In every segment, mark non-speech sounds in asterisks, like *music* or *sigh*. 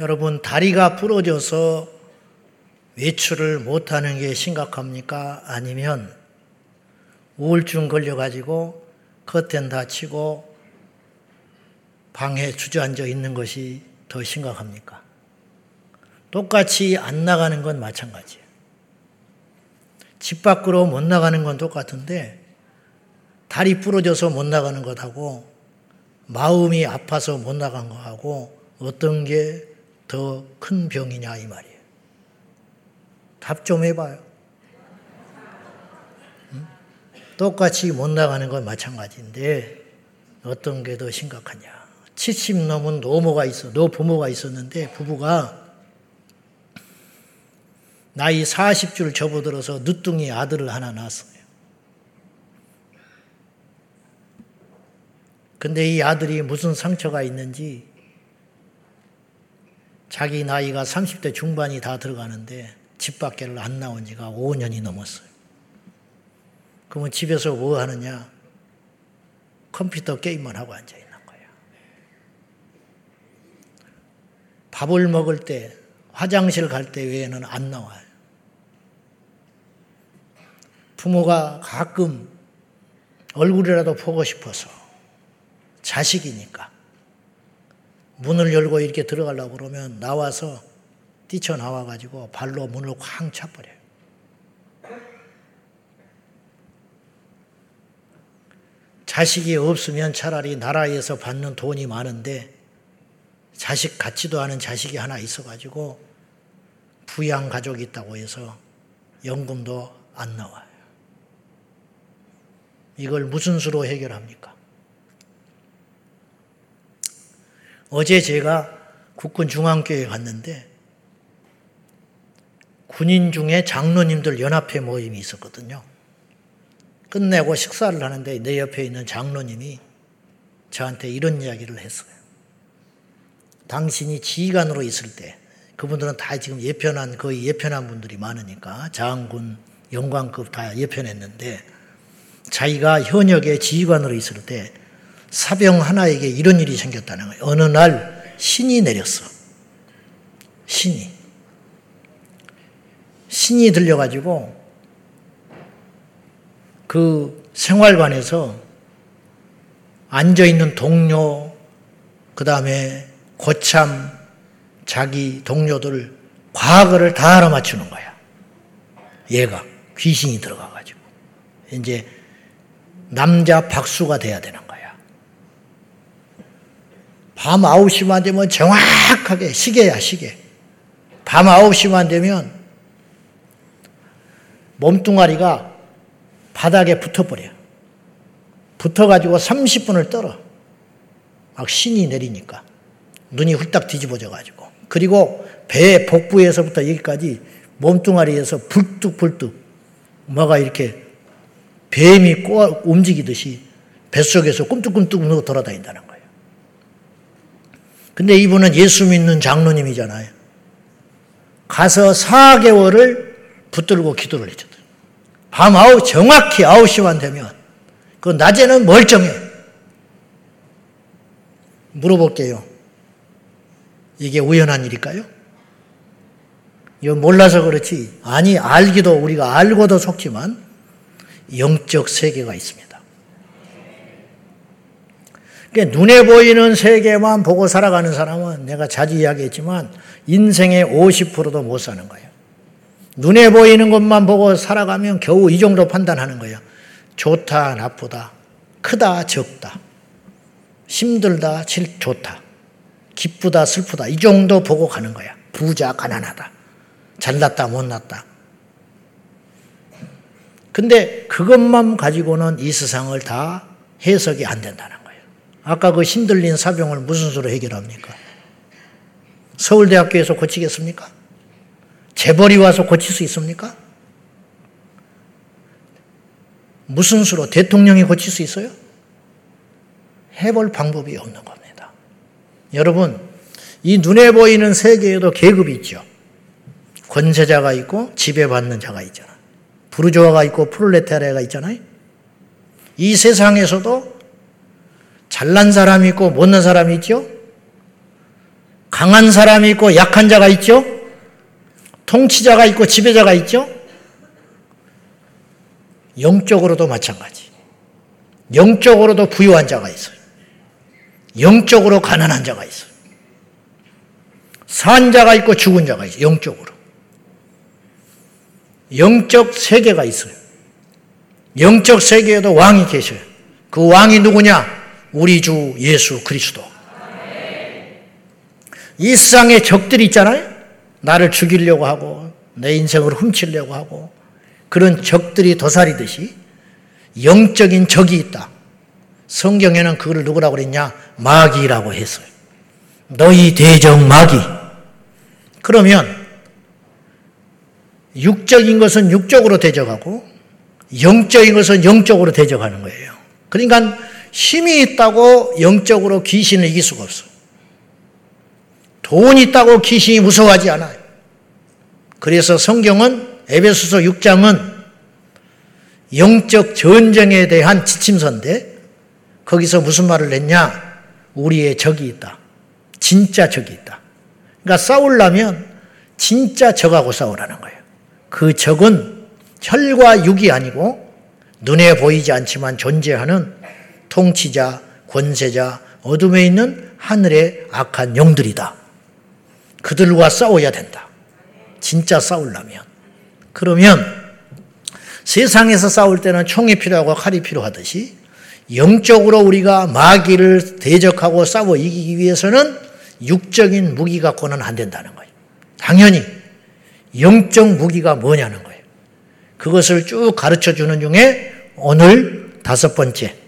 여러분, 다리가 부러져서 외출을 못하는 게 심각합니까? 아니면 우울증 걸려가지고 커튼 닫히고 방에 주저앉아 있는 것이 더 심각합니까? 똑같이 안 나가는 건 마찬가지예요. 집 밖으로 못 나가는 건 똑같은데 다리 부러져서 못 나가는 것하고 마음이 아파서 못 나간 것하고 어떤 게 더 큰 병이냐 이 말이에요. 답 좀 해봐요. 응? 똑같이 못 나가는 건 마찬가지인데 어떤 게 더 심각하냐. 70 넘은 노모가 있어, 노부모가 있었는데 부부가 나이 40줄 접어들어서 늦둥이 아들을 하나 낳았어요. 근데 이 아들이 무슨 상처가 있는지 자기 나이가 30대 중반이 다 들어가는데 집 밖에를 안 나온 지가 5년이 넘었어요. 그러면 집에서 뭐 하느냐? 컴퓨터 게임만 하고 앉아 있는 거예요. 밥을 먹을 때, 화장실 갈 때 외에는 안 나와요. 부모가 가끔 얼굴이라도 보고 싶어서 자식이니까 문을 열고 이렇게 들어가려고 그러면 나와서 뛰쳐나와 가지고 발로 문을 쾅 차버려요. 자식이 없으면 차라리 나라에서 받는 돈이 많은데 자식 같지도 않은 자식이 하나 있어가지고 부양 가족이 있다고 해서 연금도 안 나와요. 이걸 무슨 수로 해결합니까? 어제 제가 국군 중앙교회 갔는데 군인 중에 장로님들 연합회 모임이 있었거든요. 끝내고 식사를 하는데 내 옆에 있는 장로님이 저한테 이런 이야기를 했어요. 당신이 지휘관으로 있을 때 그분들은 다 지금 예편한 거의 예편한 분들이 많으니까 장군 영광급 다 예편했는데 자기가 현역의 지휘관으로 있을 때 사병 하나에게 이런 일이 생겼다는 거예요. 어느 날 신이 내렸어. 신이. 신이 들려가지고 그 생활관에서 앉아있는 동료, 그 다음에 고참, 자기 동료들 과거를 다 알아맞추는 거야. 얘가 귀신이 들어가가지고. 이제 남자 박수가 돼야 되는. 밤 9시만 되면 정확하게 시계야, 시계. 밤 9시만 되면 몸뚱아리가 바닥에 붙어버려. 붙어가지고 30분을 떨어. 막 신이 내리니까. 눈이 훌딱 뒤집어져가지고. 그리고 배 복부에서부터 여기까지 몸뚱아리에서 불뚝불뚝 뭐가 이렇게 뱀이 꼬아 움직이듯이 뱃속에서 꿈뚝꿈뚝 돌아다닌다는 거예요. 근데 이분은 예수 믿는 장로님이잖아요. 가서 4개월을 붙들고 기도를 해줬어요. 밤 아홉, 정확히 9시만 되면, 그 낮에는 멀쩡해. 물어볼게요. 이게 우연한 일일까요? 이거 몰라서 그렇지. 아니, 알기도 우리가 알고도 속지만, 영적 세계가 있습니다. 그러니까 눈에 보이는 세계만 보고 살아가는 사람은 내가 자주 이야기했지만 인생의 50%도 못 사는 거예요. 눈에 보이는 것만 보고 살아가면 겨우 이 정도 판단하는 거예요. 좋다, 나쁘다, 크다, 적다, 힘들다, 좋다, 기쁘다, 슬프다 이 정도 보고 가는 거야. 부자, 가난하다, 잘났다, 못났다. 근데 그것만 가지고는 이 세상을 다 해석이 안 된다는 거예요. 아까 그 힘들린 사병을 무슨 수로 해결합니까? 서울대학교에서 고치겠습니까? 재벌이 와서 고칠 수 있습니까? 무슨 수로 대통령이 고칠 수 있어요? 해볼 방법이 없는 겁니다. 여러분, 이 눈에 보이는 세계에도 계급이 있죠. 권세자가 있고 지배받는 자가 있잖아. 부르조아가 있고 프롤레타리아가 있잖아요. 이 세상에서도 잘난 사람이 있고 못난 사람이 있죠. 강한 사람이 있고 약한 자가 있죠? 통치자가 있고 지배자가 있죠? 영적으로도 마찬가지. 영적으로도 부유한 자가 있어요. 영적으로 가난한 자가 있어요. 산 자가 있고 죽은 자가 있어요. 영적으로. 영적 세계가 있어요. 영적 세계에도 왕이 계셔요. 그 왕이 누구냐? 우리 주 예수 그리스도. 이 세상에 적들이 있잖아요. 나를 죽이려고 하고 내 인생을 훔치려고 하고 그런 적들이 도사리듯이 영적인 적이 있다. 성경에는 그걸 누구라고 그랬냐? 마귀라고 했어요. 너희 대적 마귀. 그러면 육적인 것은 육적으로 대적하고 영적인 것은 영적으로 대적하는 거예요. 그러니까 힘이 있다고 영적으로 귀신을 이길 수가 없어요. 돈이 있다고 귀신이 무서워하지 않아요. 그래서 성경은 에베소서 6장은 영적 전쟁에 대한 지침서인데 거기서 무슨 말을 했냐? 우리의 적이 있다. 진짜 적이 있다. 그러니까 싸우려면 진짜 적하고 싸우라는 거예요. 그 적은 혈과 육이 아니고 눈에 보이지 않지만 존재하는 통치자, 권세자, 어둠에 있는 하늘의 악한 영들이다. 그들과 싸워야 된다. 진짜 싸우려면. 그러면 세상에서 싸울 때는 총이 필요하고 칼이 필요하듯이 영적으로 우리가 마귀를 대적하고 싸워 이기기 위해서는 육적인 무기 갖고는 안 된다는 거예요. 당연히 영적 무기가 뭐냐는 거예요. 그것을 쭉 가르쳐 주는 중에 오늘 다섯 번째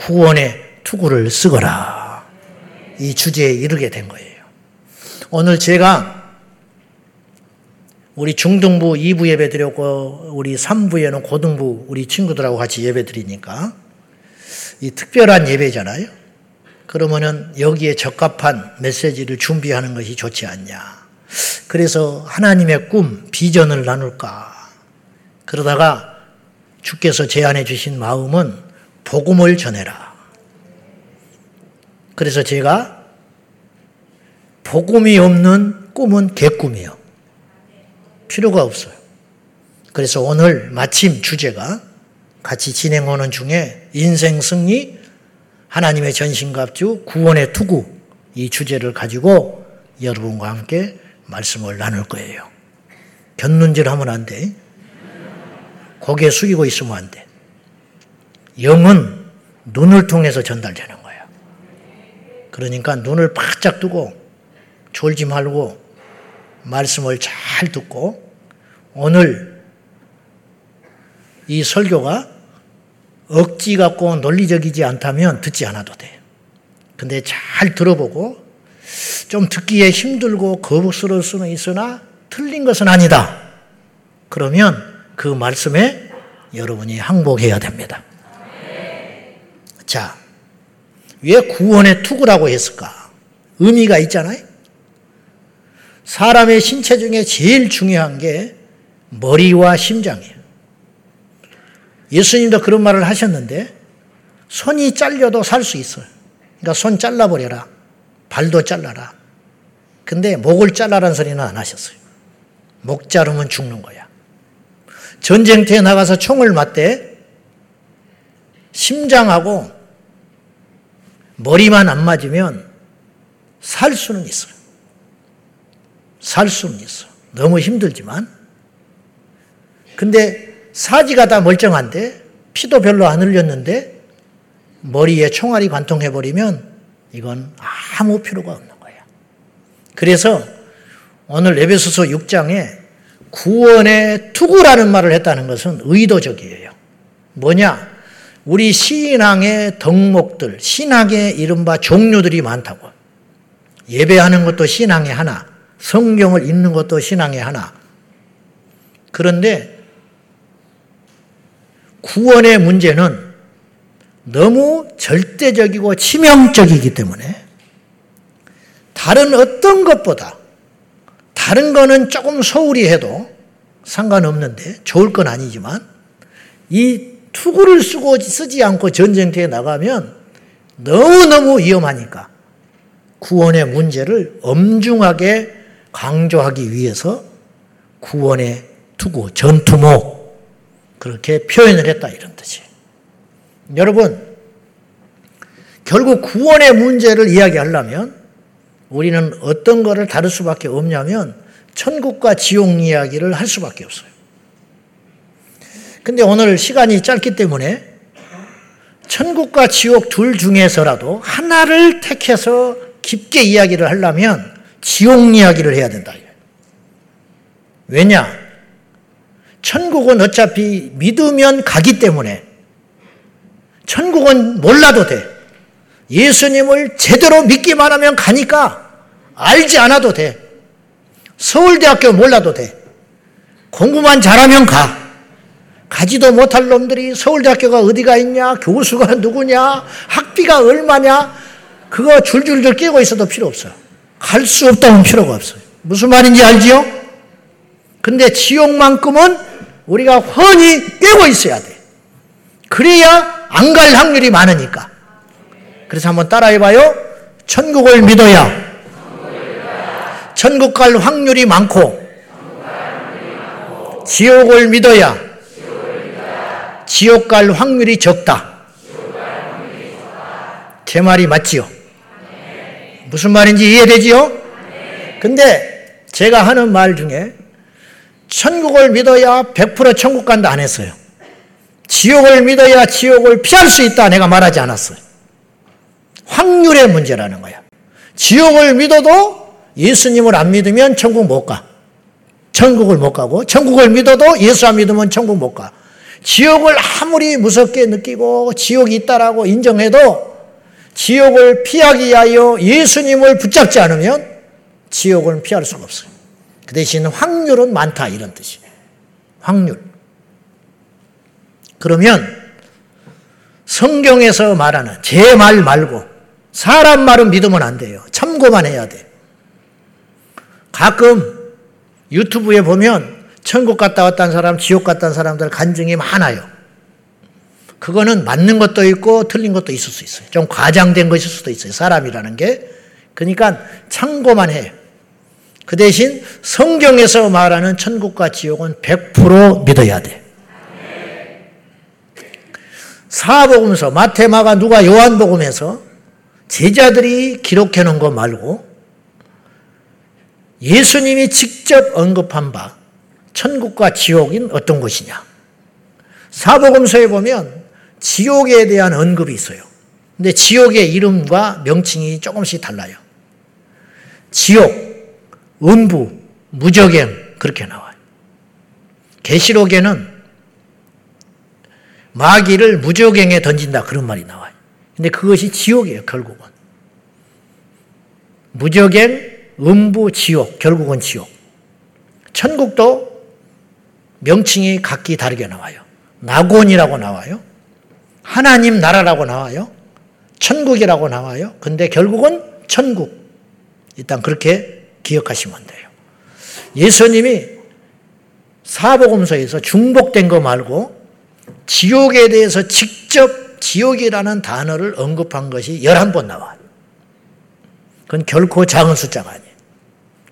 구원의 투구를 쓰거라. 이 주제에 이르게 된 거예요. 오늘 제가 우리 중등부 2부 예배 드렸고 우리 3부에는 고등부 우리 친구들하고 같이 예배 드리니까 이 특별한 예배잖아요. 그러면은 여기에 적합한 메시지를 준비하는 것이 좋지 않냐. 그래서 하나님의 꿈, 비전을 나눌까. 그러다가 주께서 제안해 주신 마음은 복음을 전해라. 그래서 제가 복음이 없는 꿈은 개꿈이요. 필요가 없어요. 그래서 오늘 마침 주제가 같이 진행하는 중에 인생 승리, 하나님의 전신갑주, 구원의 투구 이 주제를 가지고 여러분과 함께 말씀을 나눌 거예요. 견눈질 하면 안 돼. 고개 숙이고 있으면 안 돼. 영은 눈을 통해서 전달되는 거야. 그러니까 눈을 바짝 뜨고 졸지 말고 말씀을 잘 듣고 오늘 이 설교가 억지 갖고 논리적이지 않다면 듣지 않아도 돼. 근데 잘 들어보고 좀 듣기에 힘들고 거북스러울 수는 있으나 틀린 것은 아니다. 그러면 그 말씀에 여러분이 항복해야 됩니다. 자, 왜 구원의 투구라고 했을까? 의미가 있잖아요. 사람의 신체 중에 제일 중요한 게 머리와 심장이에요. 예수님도 그런 말을 하셨는데 손이 잘려도 살 수 있어요. 그러니까 손 잘라버려라. 발도 잘라라. 근데 목을 잘라라는 소리는 안 하셨어요. 목 자르면 죽는 거야. 전쟁터에 나가서 총을 맞대 심장하고 머리만 안 맞으면 살 수는 있어요. 살 수는 있어. 너무 힘들지만. 근데 사지가 다 멀쩡한데 피도 별로 안 흘렸는데 머리에 총알이 관통해버리면 이건 아무 필요가 없는 거야. 그래서 오늘 에베소서 6장에 구원의 투구라는 말을 했다는 것은 의도적이에요. 뭐냐? 우리 신앙의 덕목들, 신앙의 이른바 종류들이 많다고. 예배하는 것도 신앙의 하나, 성경을 읽는 것도 신앙의 하나. 그런데 구원의 문제는 너무 절대적이고 치명적이기 때문에 다른 어떤 것보다 다른 거는 조금 소홀히 해도 상관없는데 좋을 건 아니지만 이 투구를 쓰고 쓰지 않고 전쟁터에 나가면 너무너무 위험하니까 구원의 문제를 엄중하게 강조하기 위해서 구원의 투구, 전투모 그렇게 표현을 했다 이런 뜻이에요. 여러분 결국 구원의 문제를 이야기하려면 우리는 어떤 것을 다룰 수밖에 없냐면 천국과 지옥 이야기를 할 수밖에 없어요. 근데 오늘 시간이 짧기 때문에 천국과 지옥 둘 중에서라도 하나를 택해서 깊게 이야기를 하려면 지옥 이야기를 해야 된다. 왜냐? 천국은 어차피 믿으면 가기 때문에 천국은 몰라도 돼. 예수님을 제대로 믿기만 하면 가니까 알지 않아도 돼. 서울대학교 몰라도 돼. 공부만 잘하면 가. 가지도 못할 놈들이 서울대학교가 어디가 있냐, 교수가 *laughs* 누구냐, 학비가 얼마냐, 그거 줄줄줄 끼고 있어도 필요 없어요. 갈 수 없다면 필요가 없어요. 무슨 말인지 알지요? 근데 지옥만큼은 우리가 훤히 깨고 있어야 돼. 그래야 안 갈 확률이 많으니까. 그래서 한번 따라해봐요. 천국을 믿어야 천국 갈 확률이 많고 지옥을 믿어야 지옥 갈 확률이 적다. 제 말이 맞지요? 무슨 말인지 이해되지요? 근데 제가 하는 말 중에 천국을 믿어야 100% 천국 간다 안 했어요. 지옥을 믿어야 지옥을 피할 수 있다 내가 말하지 않았어요. 확률의 문제라는 거야. 지옥을 믿어도 예수님을 안 믿으면 천국 못 가. 천국을 못 가고 천국을 믿어도 예수 안 믿으면 천국 못 가. 지옥을 아무리 무섭게 느끼고 지옥이 있다라고 인정해도 지옥을 피하기 위하여 예수님을 붙잡지 않으면 지옥을 피할 수가 없어요. 그 대신 확률은 많다 이런 뜻이에요. 확률. 그러면 성경에서 말하는 제 말 말고 사람 말은 믿으면 안 돼요. 참고만 해야 돼. 가끔 유튜브에 보면 천국 갔다 왔다는 사람, 지옥 갔다 온 사람들 간증이 많아요. 그거는 맞는 것도 있고 틀린 것도 있을 수 있어요. 좀 과장된 것일 수도 있어요. 사람이라는 게. 그러니까 참고만 해요. 그 대신 성경에서 말하는 천국과 지옥은 100% 믿어야 돼. 사복음서 마태, 마가, 누가, 요한복음에서 제자들이 기록해 놓은 거 말고 예수님이 직접 언급한 바 천국과 지옥인 어떤 것이냐. 사복음서에 보면 지옥에 대한 언급이 있어요. 근데 지옥의 이름과 명칭이 조금씩 달라요. 지옥, 음부, 무적행 그렇게 나와요. 계시록에는 마귀를 무적행에 던진다 그런 말이 나와요. 근데 그것이 지옥이에요, 결국은. 무적행, 음부, 지옥, 결국은 지옥. 천국도 명칭이 각기 다르게 나와요. 낙원이라고 나와요. 하나님 나라라고 나와요. 천국이라고 나와요. 근데 결국은 천국. 일단 그렇게 기억하시면 돼요. 예수님이 사복음서에서 중복된 거 말고 지옥에 대해서 직접 지옥이라는 단어를 언급한 것이 11번 나와요. 그건 결코 작은 숫자가 아니에요.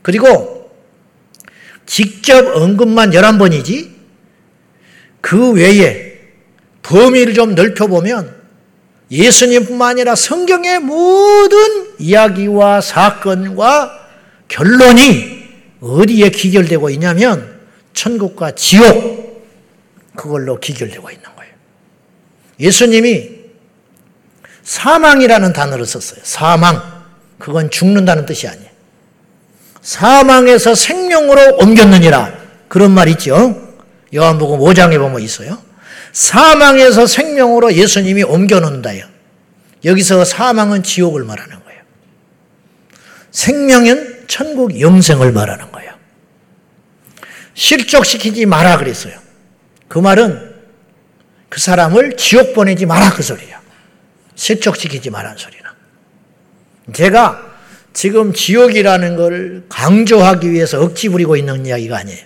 그리고 직접 언급만 11번이지 그 외에 범위를 좀 넓혀보면 예수님뿐만 아니라 성경의 모든 이야기와 사건과 결론이 어디에 기결되고 있냐면 천국과 지옥 그걸로 기결되고 있는 거예요. 예수님이 사망이라는 단어를 썼어요. 사망. 그건 죽는다는 뜻이 아니에요. 사망에서 생명으로 옮겼느니라. 그런 말 있죠. 요한복음 5장에 보면 있어요. 사망에서 생명으로 예수님이 옮겨놓는다요. 여기서 사망은 지옥을 말하는 거예요. 생명은 천국 영생을 말하는 거예요. 실족시키지 마라 그랬어요. 그 말은 그 사람을 지옥 보내지 마라 그 소리야. 실족시키지 마라는 소리나. 제가 지금 지옥이라는 걸 강조하기 위해서 억지 부리고 있는 이야기가 아니에요.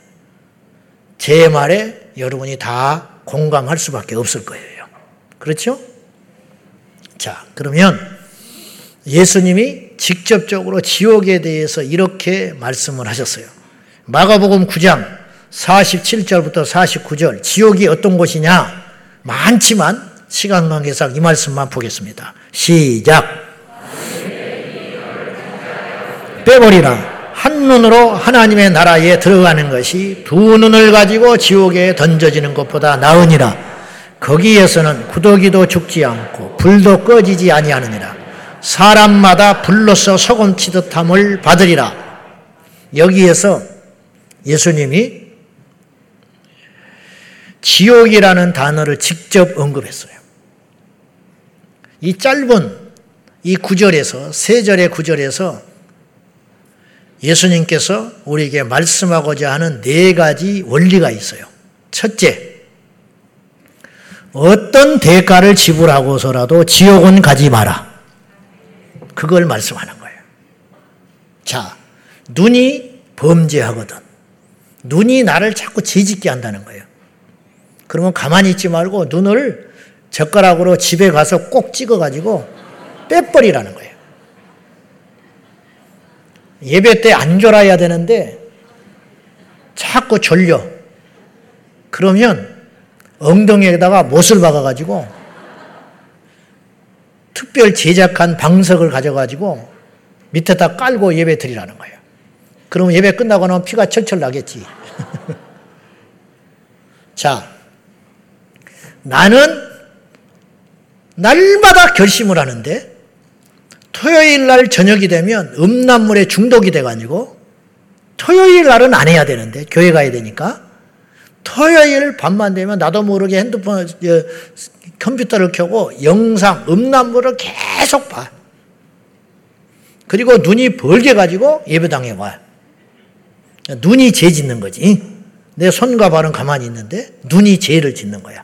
제 말에 여러분이 다 공감할 수밖에 없을 거예요. 그렇죠? 자, 그러면 예수님이 직접적으로 지옥에 대해서 이렇게 말씀을 하셨어요. 마가복음 9장 47절부터 49절 지옥이 어떤 곳이냐 많지만 시간 관계상 이 말씀만 보겠습니다. 시작. 빼버리라. 한 눈으로 하나님의 나라에 들어가는 것이 두 눈을 가지고 지옥에 던져지는 것보다 나으니라. 거기에서는 구더기도 죽지 않고 불도 꺼지지 아니하느니라. 사람마다 불로서 소금 치듯함을 받으리라. 여기에서 예수님이 지옥이라는 단어를 직접 언급했어요. 이 짧은 이 구절에서 세 절의 구절에서 예수님께서 우리에게 말씀하고자 하는 네 가지 원리가 있어요. 첫째, 어떤 대가를 지불하고서라도 지옥은 가지 마라. 그걸 말씀하는 거예요. 자, 눈이 범죄하거든. 눈이 나를 자꾸 죄짓게 한다는 거예요. 그러면 가만히 있지 말고 눈을 젓가락으로 집에 가서 꼭 찍어가지고 빼버리라는 거예요. 예배 때 안 졸아야 되는데 자꾸 졸려. 그러면 엉덩이에다가 못을 박아가지고 특별 제작한 방석을 가져가지고 밑에다 깔고 예배 드리라는 거예요. 그러면 예배 끝나고 나면 피가 철철 나겠지. *laughs* 자, 나는 날마다 결심을 하는데 토요일 날 저녁이 되면 음란물에 중독이 돼가지고 토요일 날은 안 해야 되는데 교회 가야 되니까 토요일 밤만 되면 나도 모르게 핸드폰 컴퓨터를 켜고 영상 음란물을 계속 봐. 그리고 눈이 벌게 가지고 예배당에 와. 눈이 죄 짓는 거지. 내 손과 발은 가만히 있는데 눈이 죄를 짓는 거야.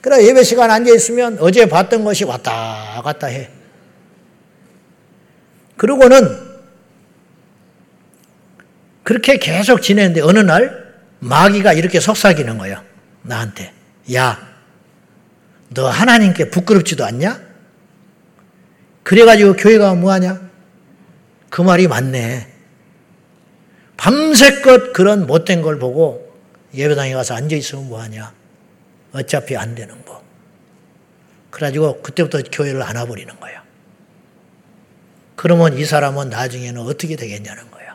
그래 예배 시간 앉아 있으면 어제 봤던 것이 왔다 갔다 해. 그러고는 그렇게 계속 지내는데 어느 날 마귀가 이렇게 속삭이는 거예요. 나한테. 야, 너 하나님께 부끄럽지도 않냐? 그래가지고 교회가 뭐하냐? 그 말이 맞네. 밤새껏 그런 못된 걸 보고 예배당에 가서 앉아있으면 뭐하냐? 어차피 안 되는 거. 그래가지고 그때부터 교회를 안 와버리는 거예요. 그러면 이 사람은 나중에는 어떻게 되겠냐는 거예요.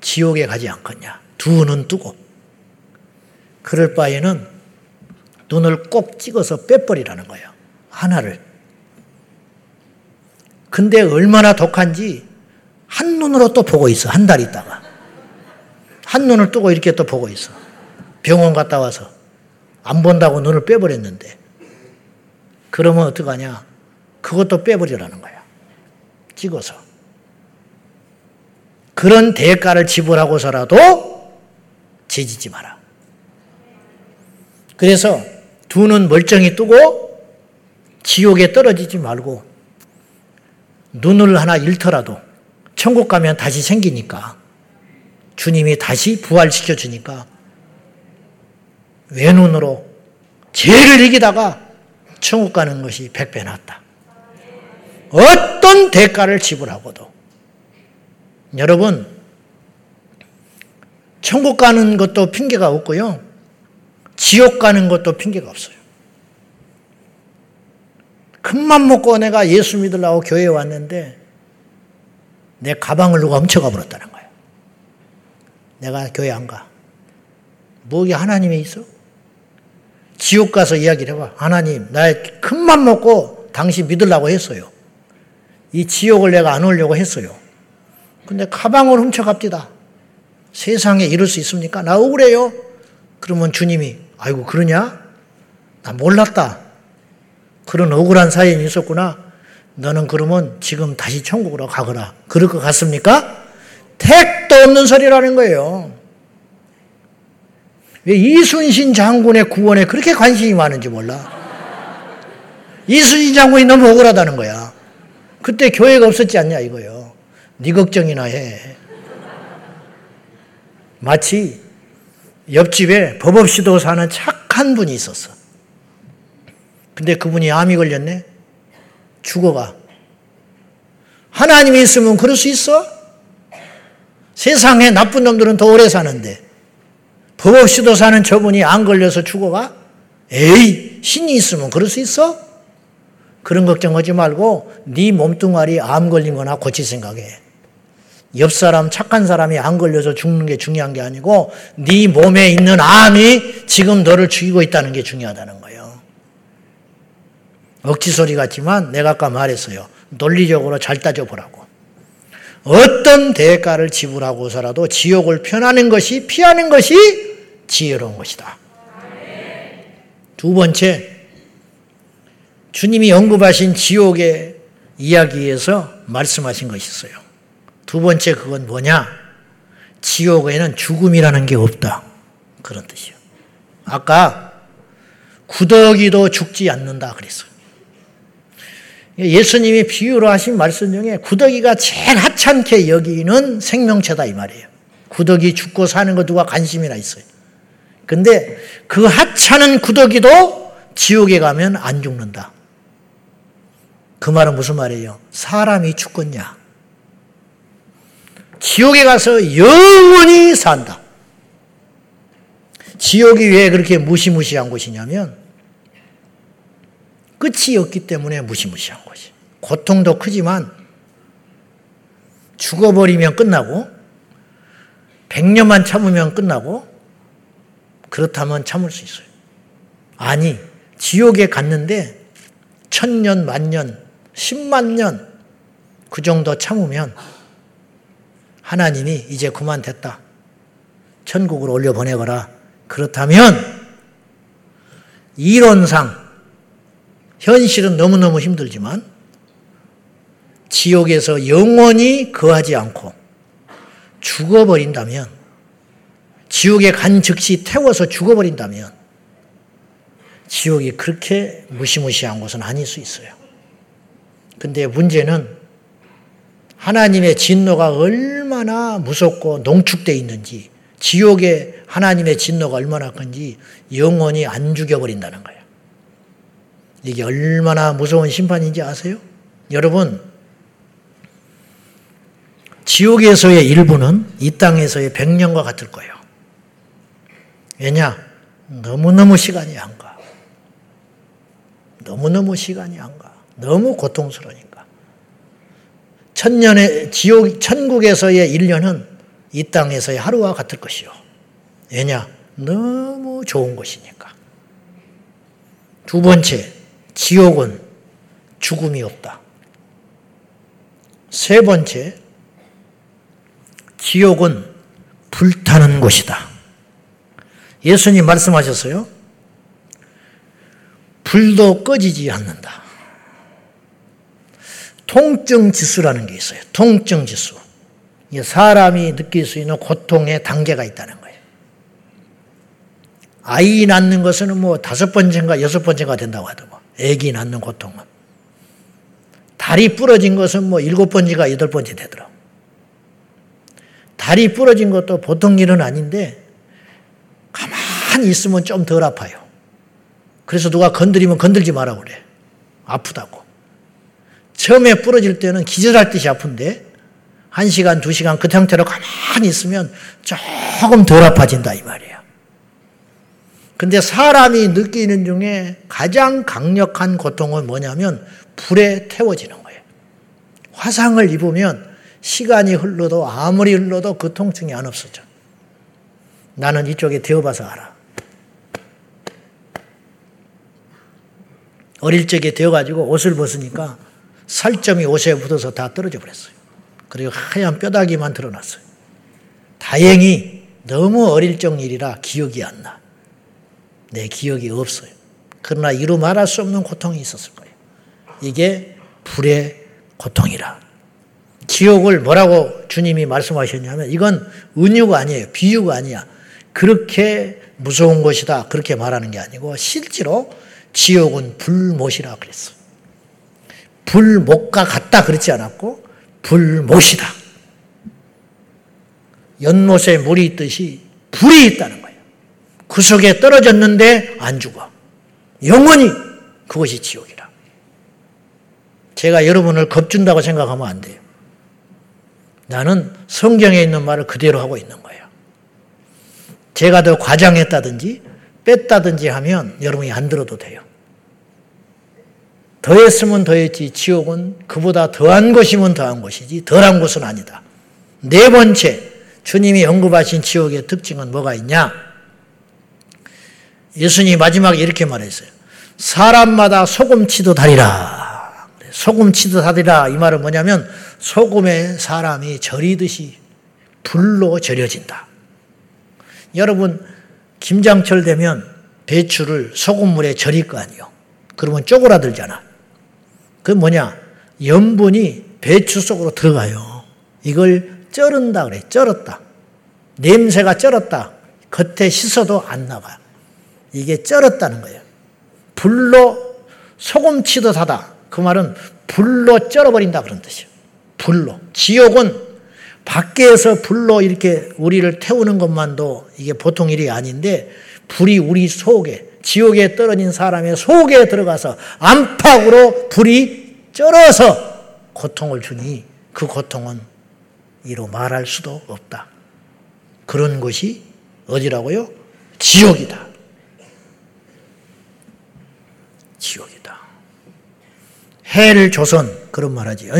지옥에 가지 않겠냐. 두 눈 뜨고. 그럴 바에는 눈을 꼭 찍어서 빼버리라는 거예요. 하나를. 근데 얼마나 독한지 한 눈으로 또 보고 있어. 한 달 있다가. 한 눈을 뜨고 이렇게 또 보고 있어. 병원 갔다 와서. 안 본다고 눈을 빼버렸는데. 그러면 어떡하냐? 그것도 빼버리라는 거야. 찍어서. 그런 대가를 지불하고서라도 죄지지 마라. 그래서 두 눈 멀쩡히 뜨고 지옥에 떨어지지 말고 눈을 하나 잃더라도 천국 가면 다시 생기니까 주님이 다시 부활시켜 주니까 외눈으로 죄를 이기다가 천국 가는 것이 백배 낫다. 어떤 대가를 지불하고도 여러분 천국 가는 것도 핑계가 없고요. 지옥 가는 것도 핑계가 없어요. 큰맘 먹고 내가 예수 믿으려고 교회에 왔는데 내 가방을 누가 훔쳐가 버렸다는 거예요. 내가 교회 안 가. 뭐게 하나님이 있어? 지옥 가서 이야기를 해봐. 하나님, 나의 큰맘 먹고 당신 믿으려고 했어요. 이 지옥을 내가 안 오려고 했어요. 근데 가방을 훔쳐갑디다. 세상에 이럴 수 있습니까? 나 억울해요. 그러면 주님이, 아이고, 그러냐? 나 몰랐다. 그런 억울한 사연이 있었구나. 너는 그러면 지금 다시 천국으로 가거라. 그럴 것 같습니까? 택도 없는 소리라는 거예요. 왜 이순신 장군의 구원에 그렇게 관심이 많은지 몰라. 이순신 장군이 너무 억울하다는 거야. 그때 교회가 없었지 않냐 이거요. 네 걱정이나 해. 마치 옆집에 법 없이도 사는 착한 분이 있었어. 근데 그분이 암이 걸렸네? 죽어가. 하나님이 있으면 그럴 수 있어? 세상에 나쁜 놈들은 더 오래 사는데 법 없이도 사는 저분이 안 걸려서 죽어가? 에이 신이 있으면 그럴 수 있어? 그런 걱정하지 말고 네 몸뚱아리 암 걸린 거나 고칠 생각해. 옆 사람 착한 사람이 안 걸려서 죽는 게 중요한 게 아니고 네 몸에 있는 암이 지금 너를 죽이고 있다는 게 중요하다는 거예요. 억지 소리 같지만 내가 아까 말했어요. 논리적으로 잘 따져보라고. 어떤 대가를 지불하고서라도 지옥을 편하는 것이 피하는 것이 지혜로운 것이다. 두 번째, 주님이 언급하신 지옥의 이야기에서 말씀하신 것이 있어요. 두 번째 그건 뭐냐? 지옥에는 죽음이라는 게 없다. 그런 뜻이요. 아까 구더기도 죽지 않는다 그랬어요. 예수님이 비유로 하신 말씀 중에 구더기가 제일 하찮게 여기는 생명체다 이 말이에요. 구더기 죽고 사는 거 누가 관심이나 있어요. 근데 그 하찮은 구더기도 지옥에 가면 안 죽는다. 그 말은 무슨 말이에요? 사람이 죽겠냐? 지옥에 가서 영원히 산다. 지옥이 왜 그렇게 무시무시한 곳이냐면 끝이 없기 때문에 무시무시한 곳이. 고통도 크지만 죽어버리면 끝나고 100년만 참으면 끝나고 그렇다면 참을 수 있어요. 아니, 지옥에 갔는데 천년, 만년, 십만 년 그 정도 참으면 하나님이 이제 그만 됐다. 천국으로 올려 보내거라. 그렇다면 이론상 현실은 너무너무 힘들지만 지옥에서 영원히 거하지 않고 죽어버린다면 지옥에 간 즉시 태워서 죽어버린다면 지옥이 그렇게 무시무시한 곳은 아닐 수 있어요. 근데 문제는 하나님의 진노가 얼마나 무섭고 농축되어 있는지, 지옥에 하나님의 진노가 얼마나 큰지 영원히 안 죽여버린다는 거예요. 이게 얼마나 무서운 심판인지 아세요? 여러분, 지옥에서의 일부는 이 땅에서의 백년과 같을 거예요. 왜냐? 너무너무 시간이 안 가. 너무너무 시간이 안 가. 너무 고통스러우니까. 천년의 지옥 천국에서의 1년은 이 땅에서의 하루와 같을 것이요. 왜냐? 너무 좋은 것이니까. 두 번째, 지옥은 죽음이 없다. 세 번째, 지옥은 불타는 곳이다. 예수님 말씀하셨어요. 불도 꺼지지 않는다. 통증 지수라는 게 있어요. 통증 지수. 사람이 느낄 수 있는 고통의 단계가 있다는 거예요. 아이 낳는 것은 뭐 다섯 번째인가 여섯 번째가 된다고 하더만. 아기 낳는 고통은. 다리 부러진 것은 뭐 일곱 번째가 여덟 번째 되더라고. 다리 부러진 것도 보통 일은 아닌데 가만히 있으면 좀 덜 아파요. 그래서 누가 건드리면 건들지 마라 그래. 아프다고. 처음에 부러질 때는 기절할 듯이 아픈데 한 시간, 두 시간 그 상태로 가만히 있으면 조금 덜 아파진다 이 말이에요. 근데 사람이 느끼는 중에 가장 강력한 고통은 뭐냐면 불에 태워지는 거예요. 화상을 입으면 시간이 흘러도 아무리 흘러도 그 통증이 안 없어져. 나는 이쪽에 되어봐서 알아. 어릴 적에 되어가지고 옷을 벗으니까 살점이 옷에 묻어서 다 떨어져 버렸어요. 그리고 하얀 뼈다귀만 드러났어요. 다행히 너무 어릴 적 일이라 기억이 안 나. 내 기억이 없어요. 그러나 이루 말할 수 없는 고통이 있었을 거예요. 이게 불의 고통이라. 지옥을 뭐라고 주님이 말씀하셨냐면 이건 은유가 아니에요. 비유가 아니야. 그렇게 무서운 것이다. 그렇게 말하는 게 아니고 실제로 지옥은 불못이라 그랬어요. 불목과 같다 그렇지 않았고 불못이다. 연못에 물이 있듯이 불이 있다는 거예요. 그 속에 떨어졌는데 안 죽어. 영원히 그것이 지옥이라. 제가 여러분을 겁준다고 생각하면 안 돼요. 나는 성경에 있는 말을 그대로 하고 있는 거예요. 제가 더 과장했다든지 뺐다든지 하면 여러분이 안 들어도 돼요. 더했으면 더했지 지옥은 그보다 더한 것이면 더한 것이지 덜한 것은 아니다. 네 번째 주님이 언급하신 지옥의 특징은 뭐가 있냐? 예수님이 마지막에 이렇게 말했어요. 사람마다 소금치듯 하리라. 소금치듯 하리라. 이 말은 뭐냐면 소금에 사람이 절이듯이 불로 절여진다. 여러분, 김장철 되면 배추를 소금물에 절일 거 아니요. 그러면 쪼그라들잖아. 그 뭐냐? 염분이 배추 속으로 들어가요. 이걸 쩔은다 그래. 쩔었다. 냄새가 쩔었다. 겉에 씻어도 안 나가. 이게 쩔었다는 거예요. 불로 소금치듯 하다. 그 말은 불로 쩔어버린다 그런 뜻이에요. 불로. 지옥은 밖에서 불로 이렇게 우리를 태우는 것만도 이게 보통 일이 아닌데 불이 우리 속에 지옥에 떨어진 사람의 속에 들어가서 안팎으로 불이 쩔어서 고통을 주니 그 고통은 이로 말할 수도 없다. 그런 것이 어디라고요? 지옥이다. 지옥이다. 헬 조선 그런 말하지.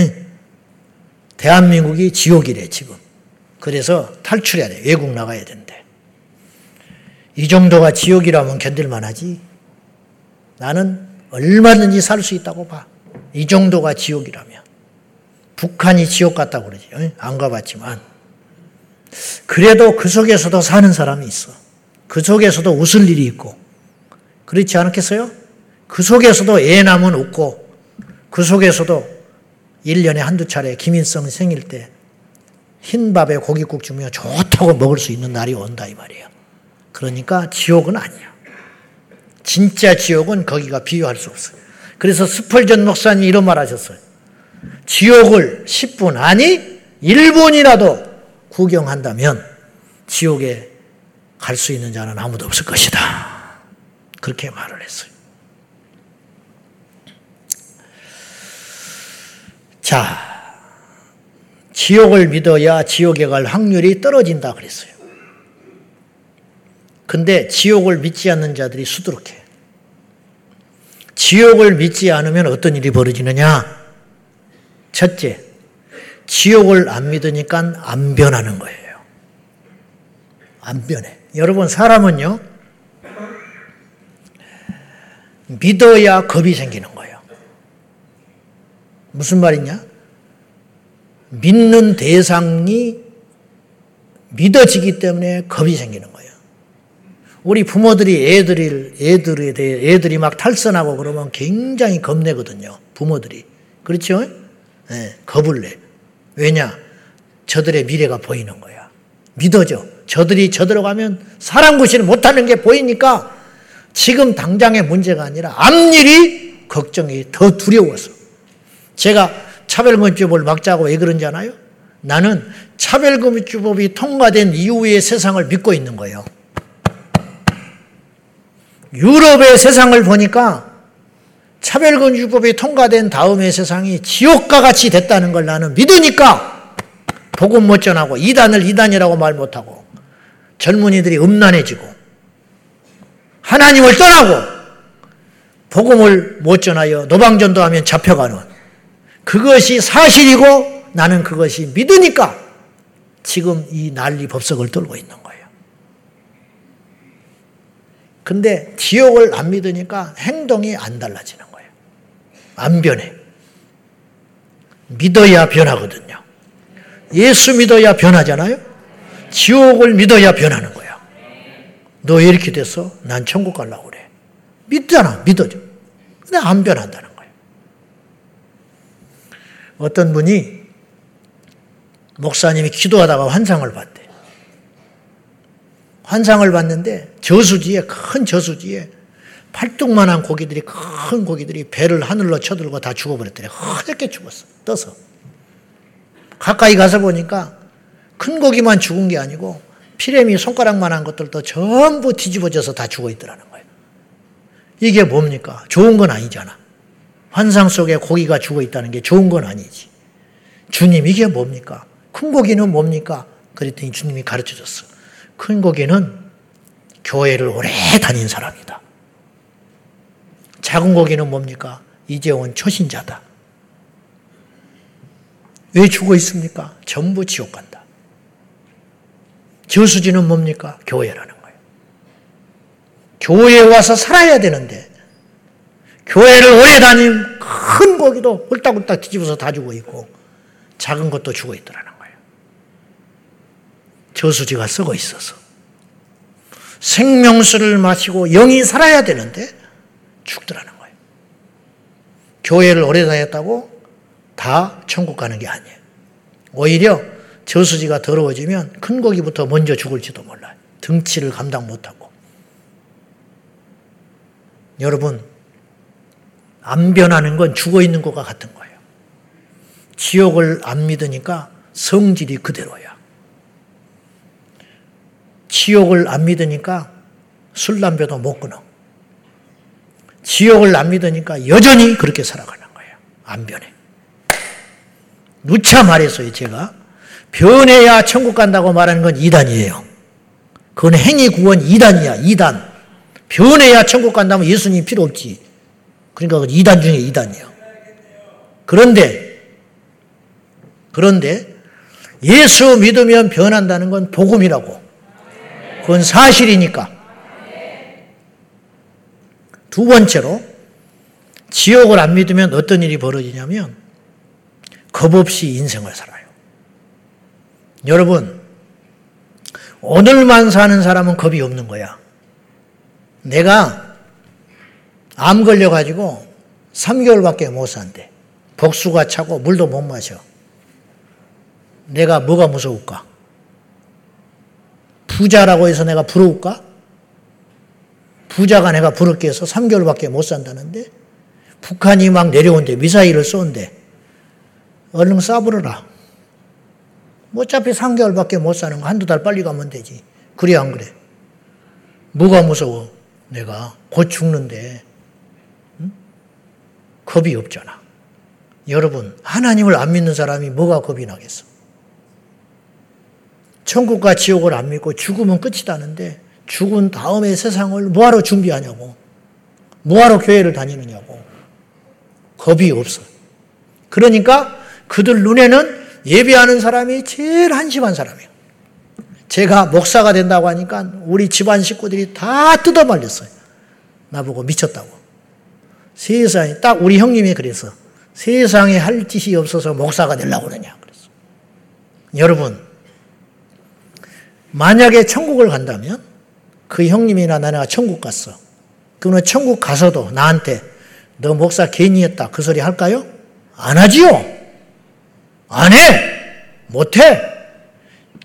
대한민국이 지옥이래 지금. 그래서 탈출해야 돼. 외국 나가야 된대. 이 정도가 지옥이라면 견딜만 하지. 나는 얼마든지 살 수 있다고 봐. 이 정도가 지옥이라면. 북한이 지옥 같다고 그러지. 안 가봤지만. 그래도 그 속에서도 사는 사람이 있어. 그 속에서도 웃을 일이 있고. 그렇지 않겠어요? 그 속에서도 애 낳으면 웃고, 그 속에서도 1년에 한두 차례 김일성 생일 때 흰밥에 고깃국 주면 좋다고 먹을 수 있는 날이 온다 이 말이에요. 그러니까 지옥은 아니야. 진짜 지옥은 거기가 비유할 수 없어요. 그래서 스펄전 목사님이 이런 말 하셨어요. 지옥을 10분, 아니 1분이라도 구경한다면 지옥에 갈 수 있는 자는 아무도 없을 것이다. 그렇게 말을 했어요. 자, 지옥을 믿어야 지옥에 갈 확률이 떨어진다 그랬어요. 근데 지옥을 믿지 않는 자들이 수두룩해. 지옥을 믿지 않으면 어떤 일이 벌어지느냐? 첫째, 지옥을 안 믿으니까 안 변하는 거예요. 안 변해. 여러분, 사람은요, 믿어야 겁이 생기는 거예요. 무슨 말이냐? 믿는 대상이 믿어지기 때문에 겁이 생기는 거예요. 우리 부모들이 애들이, 애들에 대해, 애들이 막 탈선하고 그러면 굉장히 겁내거든요. 부모들이. 그렇죠? 네, 겁을 내. 왜냐? 저들의 미래가 보이는 거야. 믿어져. 저들이 저들어 가면 사람 구실을 못하는 게 보이니까 지금 당장의 문제가 아니라 앞일이 걱정이 더 두려워서. 제가 차별금지법을 막자고 왜 그런지 아나요? 나는 차별금지법이 통과된 이후의 세상을 믿고 있는 거예요. 유럽의 세상을 보니까 차별금지법이 통과된 다음의 세상이 지옥과 같이 됐다는 걸 나는 믿으니까 복음 못 전하고 이단을 이단이라고 말 못하고 젊은이들이 음란해지고 하나님을 떠나고 복음을 못 전하여 노방전도 하면 잡혀가는 그것이 사실이고 나는 그것이 믿으니까 지금 이 난리 법석을 떨고 있는 거예요. 근데 지옥을 안 믿으니까 행동이 안 달라지는 거예요. 안 변해. 믿어야 변하거든요. 예수 믿어야 변하잖아요? 지옥을 믿어야 변하는 거야. 너왜 이렇게 됐어? 난 천국 가려고 그래. 믿잖아. 믿어줘. 근데 안 변한다는 어떤 분이 목사님이 기도하다가 환상을 봤대. 환상을 봤는데 저수지에 큰 저수지에 팔뚝만한 고기들이 큰 고기들이 배를 하늘로 쳐들고 다 죽어버렸더래. 허옇게 죽었어. 떠서. 가까이 가서 보니까 큰 고기만 죽은 게 아니고 피레미 손가락만한 것들도 전부 뒤집어져서 다 죽어 있더라는 거예요. 이게 뭡니까? 좋은 건 아니잖아. 환상 속에 고기가 죽어 있다는 게 좋은 건 아니지. 주님, 이게 뭡니까? 큰 고기는 뭡니까? 그랬더니 주님이 가르쳐 줬어. 큰 고기는 교회를 오래 다닌 사람이다. 작은 고기는 뭡니까? 이제 온 초신자다. 왜 죽어 있습니까? 전부 지옥 간다. 저수지는 뭡니까? 교회라는 거예요. 교회에 와서 살아야 되는데, 교회를 오래 다닌 큰 고기도 홀딱홀딱 뒤집어서 다 죽어 있고, 작은 것도 죽어 있더라는 거예요. 저수지가 썩어 있어서. 생명수를 마시고 영이 살아야 되는데, 죽더라는 거예요. 교회를 오래 다녔다고 다 천국 가는 게 아니에요. 오히려 저수지가 더러워지면 큰 고기부터 먼저 죽을지도 몰라요. 등치를 감당 못하고. 여러분, 안 변하는 건 죽어 있는 것과 같은 거예요. 지옥을 안 믿으니까 성질이 그대로야. 지옥을 안 믿으니까 술, 담배도 못 끊어. 지옥을 안 믿으니까 여전히 그렇게 살아가는 거예요. 안 변해. 누차 말했어요, 제가. 변해야 천국 간다고 말하는 건 이단이에요. 그건 행위 구원 이단이야, 이단. 변해야 천국 간다면 예수님 필요 없지. 그러니까 이단 중에 이단이야. 그런데, 그런데 예수 믿으면 변한다는 건 복음이라고. 그건 사실이니까. 두 번째로, 지옥을 안 믿으면 어떤 일이 벌어지냐면, 겁 없이 인생을 살아요. 여러분, 오늘만 사는 사람은 겁이 없는 거야. 내가 암 걸려가지고 3개월밖에 못 산대. 복수가 차고 물도 못 마셔. 내가 뭐가 무서울까? 부자라고 해서 내가 부러울까? 부자가 내가 부럽게 해서 3개월밖에 못 산다는데 북한이 막 내려온대 미사일을 쏜대 얼른. 뭐 어차피 3개월밖에 못 사는 거 한두 달 빨리 가면 되지. 그래 안 그래? 뭐가 무서워? 내가 곧 죽는데 응? 겁이 없잖아. 여러분 하나님을 안 믿는 사람이 뭐가 겁이 나겠어? 천국과 지옥을 안 믿고 죽으면 끝이다는데 죽은 다음에 세상을 뭐하러 준비하냐고. 뭐하러 교회를 다니느냐고. 겁이 없어. 그러니까 그들 눈에는 예배하는 사람이 제일 한심한 사람이에요. 제가 목사가 된다고 하니까 우리 집안 식구들이 다 뜯어 말렸어요. 나보고 미쳤다고. 세상에, 딱 우리 형님이 그래서 세상에 할 짓이 없어서 목사가 되려고 그러냐. 그랬어. 여러분, 만약에 천국을 간다면 그 형님이나 나나 천국 갔어. 그러면 천국 가서도 나한테 너 목사 괜히 했다. 그 소리 할까요? 안 하지요. 안 해! 못해!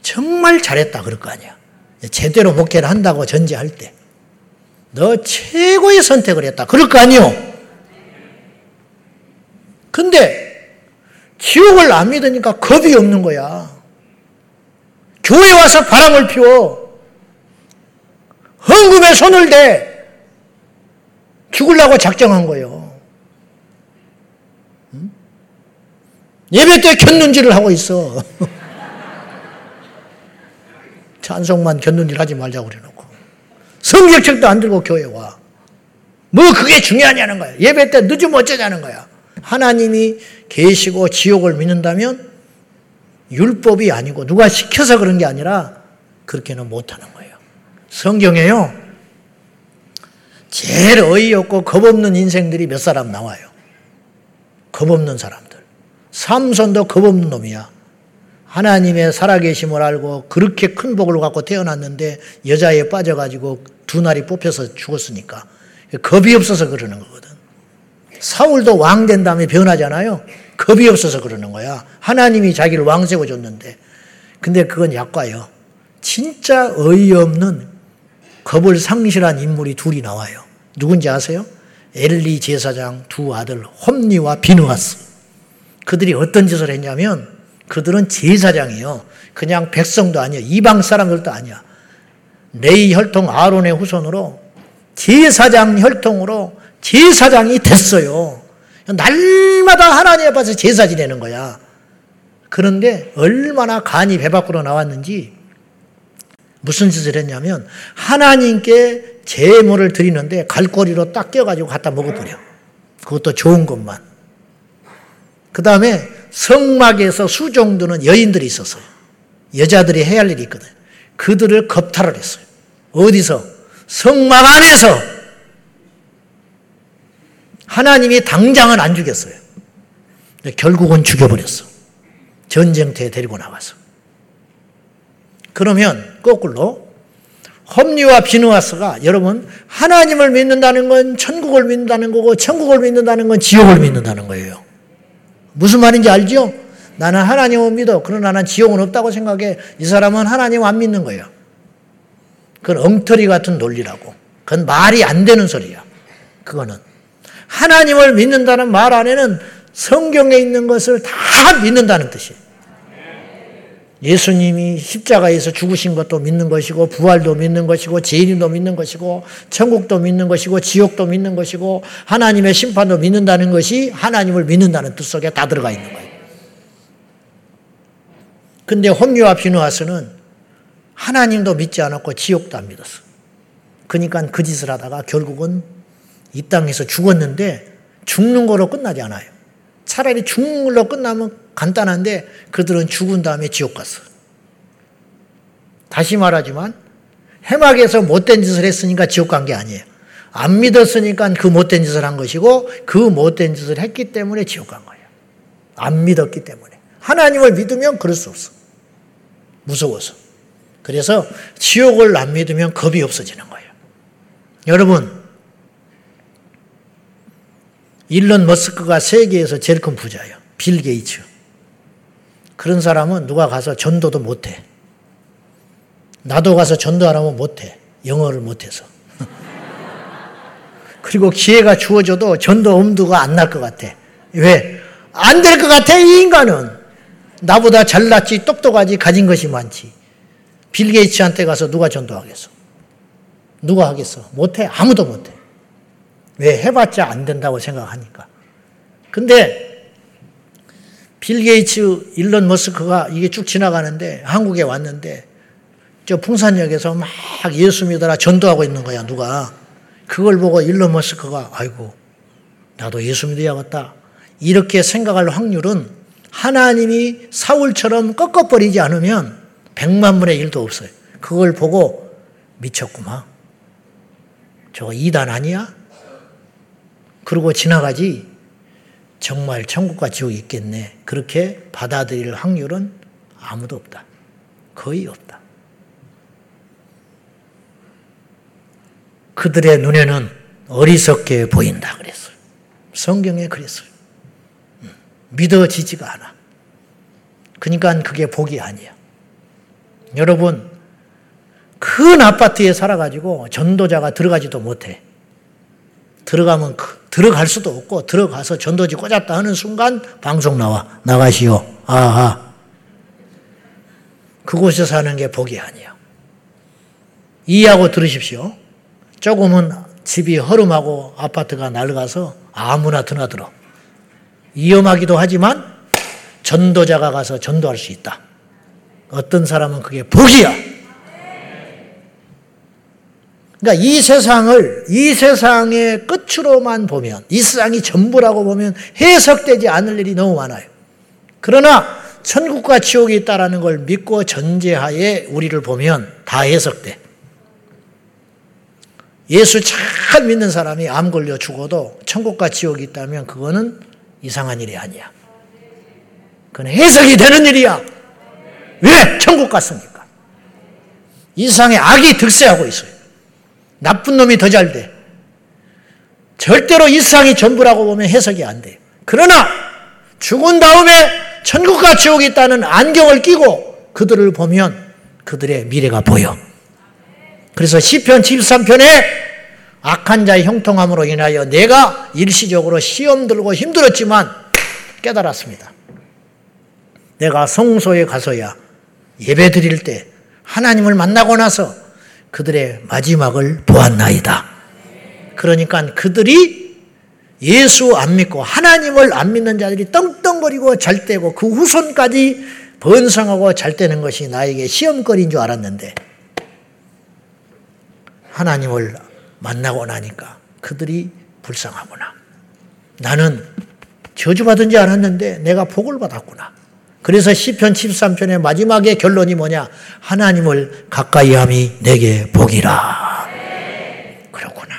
정말 잘했다 그럴 거 아니야. 제대로 목회를 한다고 전제할 때. 너 최고의 선택을 했다. 그럴 거 아니요. 근데 지옥을 안 믿으니까 겁이 없는 거야. 교회 와서 바람을 피워. 헌금에 손을 대. 죽으려고 작정한 거예요. 예배 때 곁눈질을 하고 있어. *laughs* 찬송만 곁눈질 하지 말자고 그래놓고. 성경책도 안 들고 교회 와. 뭐 그게 중요하냐는 거야. 예배 때 늦으면 어쩌냐는 거야. 하나님이 계시고 지옥을 믿는다면 율법이 아니고 누가 시켜서 그런 게 아니라 그렇게는 못하는 거예요. 성경에요. 제일 어이없고 겁없는 인생들이 몇 사람 나와요. 겁없는 사람들. 삼손도 겁없는 놈이야. 하나님의 살아계심을 알고 그렇게 큰 복을 갖고 태어났는데 여자에 빠져가지고 두 날이 뽑혀서 죽었으니까 겁이 없어서 그러는 거거든. 사울도 왕 된 다음에 변하잖아요. 겁이 없어서 그러는 거야. 하나님이 자기를 왕 세워줬는데. 근데 그건 약과요. 진짜 어이없는 겁을 상실한 인물이 둘이 나와요. 누군지 아세요? 엘리 제사장 두 아들 홈니와 비누하스. 그들이 어떤 짓을 했냐면 그들은 제사장이요. 그냥 백성도 아니야. 이방 사람들도 아니야. 레이 혈통 아론의 후손으로 제사장 혈통으로 제사장이 됐어요. 날마다 하나님 앞에서 제사 지내는 거야. 그런데 얼마나 간이 배 밖으로 나왔는지 무슨 짓을 했냐면 하나님께 제물을 드리는데 갈고리로 딱 껴가지고 갖다 먹어버려. 그것도 좋은 것만. 그 다음에 성막에서 수정도는 여인들이 있었어요. 여자들이 해야 할 일이 있거든. 그들을 겁탈을 했어요. 어디서? 성막 안에서 하나님이 당장은 안 죽였어요. 결국은 죽여버렸어. 전쟁터에 데리고 나가서. 그러면 거꾸로 험리와 비누아스가 여러분 하나님을 믿는다는 건 천국을 믿는다는 거고 천국을 믿는다는 건 지옥을 믿는다는 거예요. 무슨 말인지 알죠? 나는 하나님을 믿어. 그러나 나는 지옥은 없다고 생각해. 이 사람은 하나님 안 믿는 거예요. 그건 엉터리 같은 논리라고. 그건 말이 안 되는 소리야. 그거는. 하나님을 믿는다는 말 안에는 성경에 있는 것을 다 믿는다는 뜻이에요. 예수님이 십자가에서 죽으신 것도 믿는 것이고 부활도 믿는 것이고 재림도 믿는 것이고 천국도 믿는 것이고 지옥도 믿는 것이고 하나님의 심판도 믿는다는 것이 하나님을 믿는다는 뜻 속에 다 들어가 있는 거예요. 근데 홈리와 비누아스는 하나님도 믿지 않았고 지옥도 안 믿었어. 그러니까 그 짓을 하다가 결국은 이 땅에서 죽었는데 죽는 거로 끝나지 않아요. 차라리 죽는 걸로 끝나면 간단한데 그들은 죽은 다음에 지옥 갔어. 다시 말하지만 해막에서 못된 짓을 했으니까 지옥 간 게 아니에요. 안 믿었으니까 그 못된 짓을 한 것이고 그 못된 짓을 했기 때문에 지옥 간 거예요. 안 믿었기 때문에. 하나님을 믿으면 그럴 수 없어. 무서워서. 그래서 지옥을 안 믿으면 겁이 없어지는 거예요. 여러분, 일론 머스크가 세계에서 제일 큰 부자예요. 빌 게이츠. 그런 사람은 누가 가서 전도도 못해. 나도 가서 전도하라면 못해. 영어를 못해서. *laughs* 그리고 기회가 주어져도 전도 엄두가 안 날 것 같아. 왜? 안 될 것 같아, 이 인간은. 나보다 잘났지, 똑똑하지, 가진 것이 많지. 빌 게이츠한테 가서 누가 전도하겠어? 누가 하겠어? 못해. 아무도 못해. 왜? 해봤자 안 된다고 생각하니까. 근데 빌 게이츠, 일론 머스크가 이게 쭉 지나가는데 한국에 왔는데 저 풍산역에서 막 예수 믿어라 전도하고 있는 거야, 누가. 그걸 보고 일론 머스크가 아이고, 나도 예수 믿어야겠다. 이렇게 생각할 확률은 하나님이 사울처럼 꺾어버리지 않으면 백만 분의 일도 없어요. 그걸 보고 미쳤구만. 저거 이단 아니야? 그러고 지나가지 정말 천국과 지옥이 있겠네. 그렇게 받아들일 확률은 아무도 없다. 거의 없다. 그들의 눈에는 어리석게 보인다 그랬어요. 성경에 그랬어요. 음, 믿어지지가 않아. 그러니까 그게 복이 아니야. 여러분, 큰 아파트에 살아가지고 전도자가 들어가지도 못해. 들어가면 들어갈 수도 없고 들어가서 전도지 꽂았다 하는 순간 방송 나와 나가시오. 아하. 그곳에 사는 게 복이 아니야. 이해하고 들으십시오. 조금은 집이 허름하고 아파트가 낡아서 아무나 드나들어. 위험하기도 하지만 전도자가 가서 전도할 수 있다. 어떤 사람은 그게 복이야. 그러니까 이 세상을 이 세상의 끝으로만 보면 이 세상이 전부라고 보면 해석되지 않을 일이 너무 많아요. 그러나 천국과 지옥이 있다라는 걸 믿고 전제하에 우리를 보면 다 해석돼. 예수 잘 믿는 사람이 암 걸려 죽어도 천국과 지옥이 있다면 그거는 이상한 일이 아니야. 그건 해석이 되는 일이야. 왜? 천국 갔으니까. 이 세상에 악이 득세하고 있어요. 나쁜 놈이 더 잘 돼. 절대로 이 세상이 전부라고 보면 해석이 안 돼요. 그러나 죽은 다음에 천국과 지옥이 있다는 안경을 끼고 그들을 보면 그들의 미래가 보여. 그래서 시편 73편에 악한 자의 형통함으로 인하여 내가 일시적으로 시험 들고 힘들었지만 깨달았습니다. 내가 성소에 가서야 예배 드릴 때 하나님을 만나고 나서 그들의 마지막을 보았나이다. 그러니까 그들이 예수 안 믿고 하나님을 안 믿는 자들이 떵떵거리고 잘 떼고 그 후손까지 번성하고 잘 떼는 것이 나에게 시험거리인 줄 알았는데 하나님을 만나고 나니까 그들이 불쌍하구나. 나는 저주받은 지 않았는데 내가 복을 받았구나. 그래서 시편 13편의 마지막에 결론이 뭐냐? 하나님을 가까이함이 내게 복이라. 그렇구나.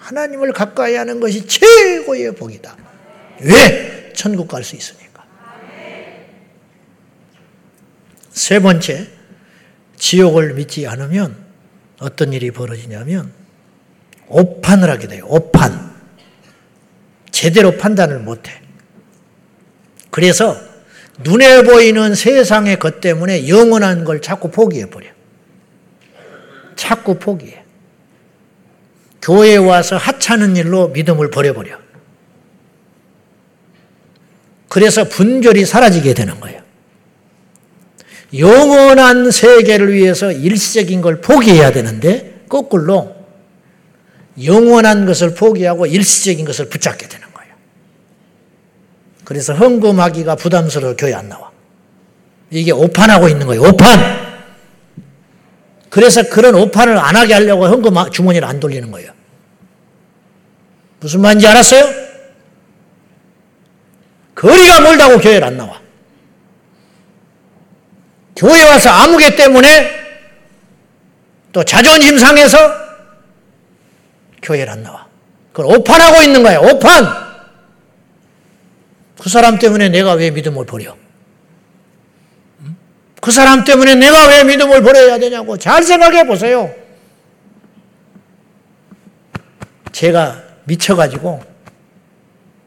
하나님을 가까이 하는 것이 최고의 복이다. 왜? 천국 갈 수 있으니까. 세 번째, 지옥을 믿지 않으면 어떤 일이 벌어지냐면 오판을 하게 돼요. 오판. 제대로 판단을 못 해. 그래서 눈에 보이는 세상의 것 때문에 영원한 걸 자꾸 포기해버려. 자꾸 포기해. 교회에 와서 하찮은 일로 믿음을 버려버려. 그래서 분절이 사라지게 되는 거예요. 영원한 세계를 위해서 일시적인 걸 포기해야 되는데 거꾸로 영원한 것을 포기하고 일시적인 것을 붙잡게 되는 거예요. 그래서 헌금하기가 부담스러워 교회 안 나와. 이게 오판하고 있는 거예요. 오판. 그래서 그런 오판을 안 하게 하려고 헌금 주머니를 안 돌리는 거예요. 무슨 말인지 알았어요? 거리가 멀다고 교회를 안 나와. 교회 와서 아무개 때문에 또 자존심 상해서 교회를 안 나와. 그걸 오판하고 있는 거야. 오판! 그 사람 때문에 내가 왜 믿음을 버려? 그 사람 때문에 내가 왜 믿음을 버려야 되냐고 잘 생각해 보세요. 제가 미쳐가지고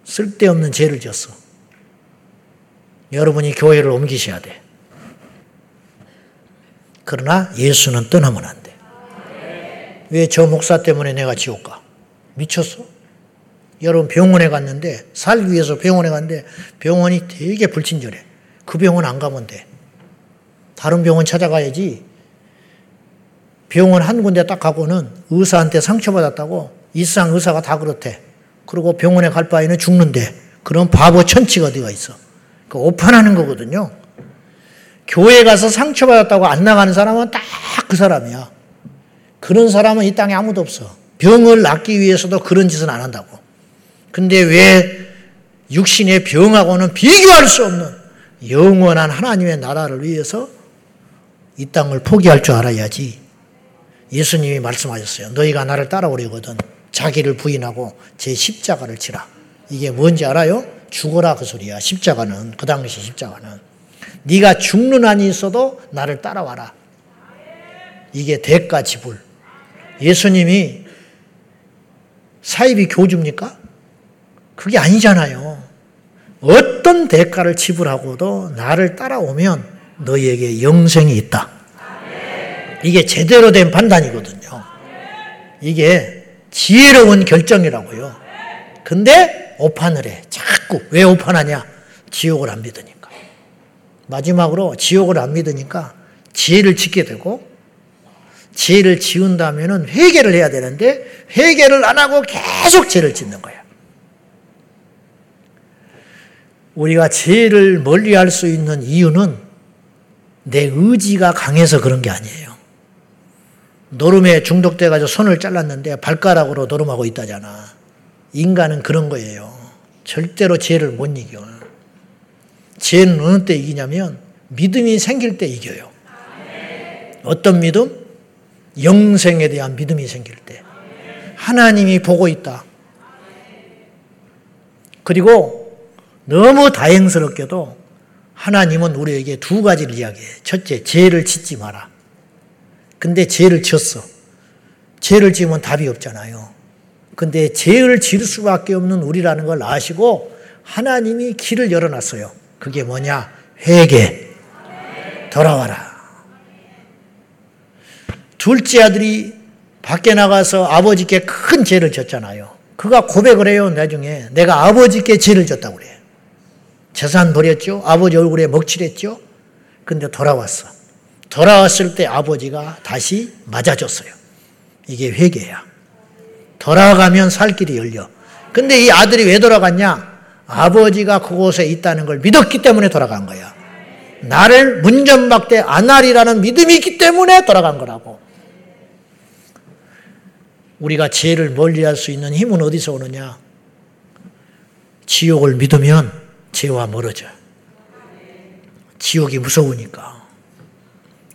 쓸데없는 죄를 졌어. 여러분이 교회를 옮기셔야 돼. 그러나 예수는 떠나면 안 돼. 왜 저 목사 때문에 내가 지옥 가? 미쳤어? 여러분 병원에 갔는데 살기 위해서 병원에 갔는데 병원이 되게 불친절해. 그 병원 안 가면 돼. 다른 병원 찾아가야지. 병원 한 군데 딱 가고는 의사한테 상처받았다고 이상 의사가 다 그렇대. 그리고 병원에 갈 바에는 죽는데 그런 바보 천치가 어디가 있어. 그 오판하는 거거든요. 교회 가서 상처받았다고 안 나가는 사람은 딱 그 사람이야. 그런 사람은 이 땅에 아무도 없어. 병을 낫기 위해서도 그런 짓은 안 한다고. 근데 왜 육신의 병하고는 비교할 수 없는 영원한 하나님의 나라를 위해서 이 땅을 포기할 줄 알아야지. 예수님이 말씀하셨어요. 너희가 나를 따라오려거든 자기를 부인하고 제 십자가를 치라. 이게 뭔지 알아요? 죽어라 그 소리야. 십자가는 그 당시 십자가는 네가 죽는 한이 있어도 나를 따라와라. 이게 대가 지불. 예수님이 사입이 교주입니까? 그게 아니잖아요. 어떤 대가를 지불하고도 나를 따라오면 너희에게 영생이 있다. 이게 제대로 된 판단이거든요. 이게 지혜로운 결정이라고요. 근데 오판을 해. 자꾸. 왜 오판하냐? 지옥을 안 믿으니까. 마지막으로 지옥을 안 믿으니까 지혜를 짓게 되고 죄를 지은다면 회개를 해야 되는데 회개를 안 하고 계속 죄를 짓는 거야. 우리가 죄를 멀리 할 수 있는 이유는 내 의지가 강해서 그런 게 아니에요. 노름에 중독돼가지고 손을 잘랐는데 발가락으로 노름하고 있다잖아. 인간은 그런 거예요. 절대로 죄를 못 이겨. 죄는 어느 때 이기냐면 믿음이 생길 때 이겨요. 어떤 믿음? 영생에 대한 믿음이 생길 때. 하나님이 보고 있다. 그리고 너무 다행스럽게도 하나님은 우리에게 두 가지를 이야기해. 첫째, 죄를 짓지 마라. 근데 죄를 지었어. 죄를 지으면 답이 없잖아요. 근데 죄를 지을 수밖에 없는 우리라는 걸 아시고 하나님이 길을 열어놨어요. 그게 뭐냐? 회개. 돌아와라. 둘째 아들이 밖에 나가서 아버지께 큰 죄를 졌잖아요. 그가 고백을 해요, 나중에. 내가 아버지께 죄를 졌다고 그래. 재산 버렸죠? 아버지 얼굴에 먹칠했죠? 근데 돌아왔어. 돌아왔을 때 아버지가 다시 맞아줬어요. 이게 회개야. 돌아가면 살 길이 열려. 근데 이 아들이 왜 돌아갔냐? 아버지가 그곳에 있다는 걸 믿었기 때문에 돌아간 거야. 나를 문전박대 안 하리라는 믿음이 있기 때문에 돌아간 거라고. 우리가 죄를 멀리할 수 있는 힘은 어디서 오느냐? 지옥을 믿으면 죄와 멀어져. 지옥이 무서우니까.